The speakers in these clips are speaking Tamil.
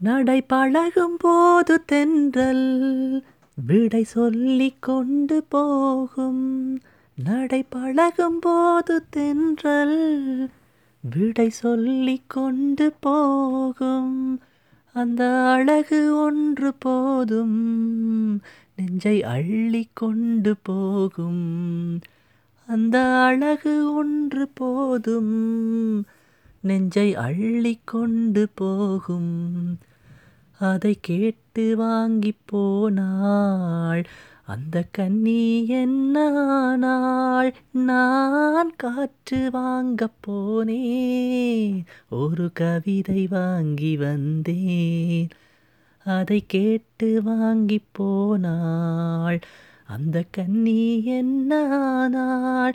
நடை பழகும் போது தென்றல் விடை சொல்லி கொண்டு போகும். நடை பழகும் போது தென்றல் விடை சொல்லி கொண்டு போகும். அந்த அழகு ஒன்று போதும் நெஞ்சை அள்ளி கொண்டு போகும். அந்த அழகு ஒன்று போதும் நெஞ்சை அள்ளி கொண்டு போகும். அதை கேட்டு வாங்கி போனாள். அந்த கன்னி என்னானாள்? நான் காற்று வாங்கப் போனேன். ஒரு கவிதை வாங்கி வந்தேன். அதை கேட்டு வாங்கி போனாள். அந்த கன்னி என்னானாள்?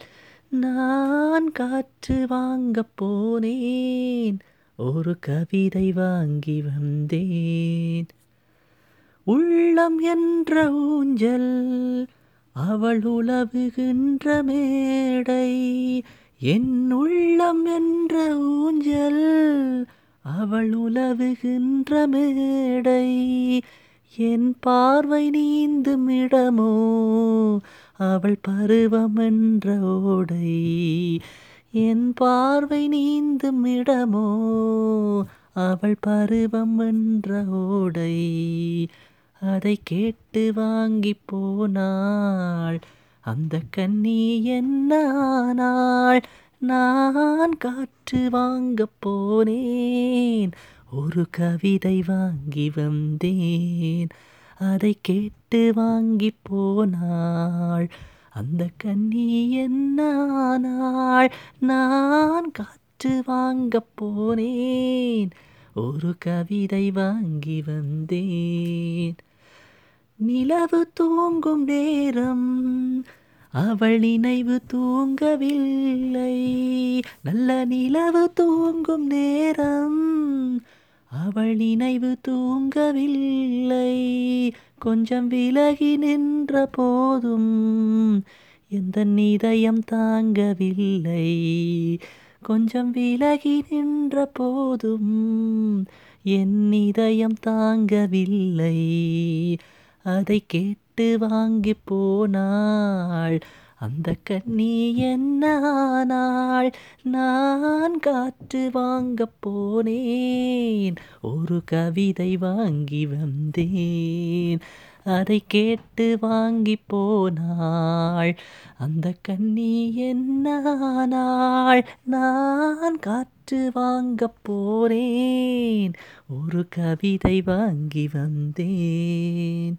நான் காற்று வாங்க போனேன். ஒரு கவிதை வாங்கி வந்தேன். உள்ளம் என்ற ஊஞ்சல் அவள் உலவுகின்ற மேடை. என் உள்ளம் என்ற ஊஞ்சல் அவள் உலவுகின்ற மேடை. என் பார்வை நீந்தும் இடமோ அவள் பருவம் என்ற ஓடை என் பார்வை நீந்தும் இடமோ? அவள் பருவம் என்ற ஓடை அதை கேட்டு வாங்கி போனாள். அந்த கன்னி என்னானாள் நான் காற்று வாங்க போனேன். ஒரு கவிதை வாங்கி வந்தேன். அதை கேட்டு வாங்கி போனாள். அந்த கன்னி என்னானாள்? நான் காற்று வாங்க போனேன். ஒரு கவிதை வாங்கி வந்தேன். நிலவு தூங்கும் நேரம் அவள் நினைவு தூங்கவில்லை. நல்ல நிலவு தூங்கும் நேரம் அவள் நினைவு தூங்கவில்லை. கொஞ்சம் விலகி நின்ற போதும் எந்த நிதயம் தாங்கவில்லை. கொஞ்சம் விலகி நின்ற போதும் என் இதயம் தாங்கவில்லை. அதை கேட்டு வாங்கி போனாள். அந்த கன்னி என்னானாள் நான் காற்று வாங்க போனேன் ஒரு கவிதை வாங்கி வந்தேன் அதை கேட்டு வாங்கி போனாள். அந்த கன்னி என்னானாள் நான் காற்று வாங்க போனேன் ஒரு கவிதை வாங்கி வந்தேன்.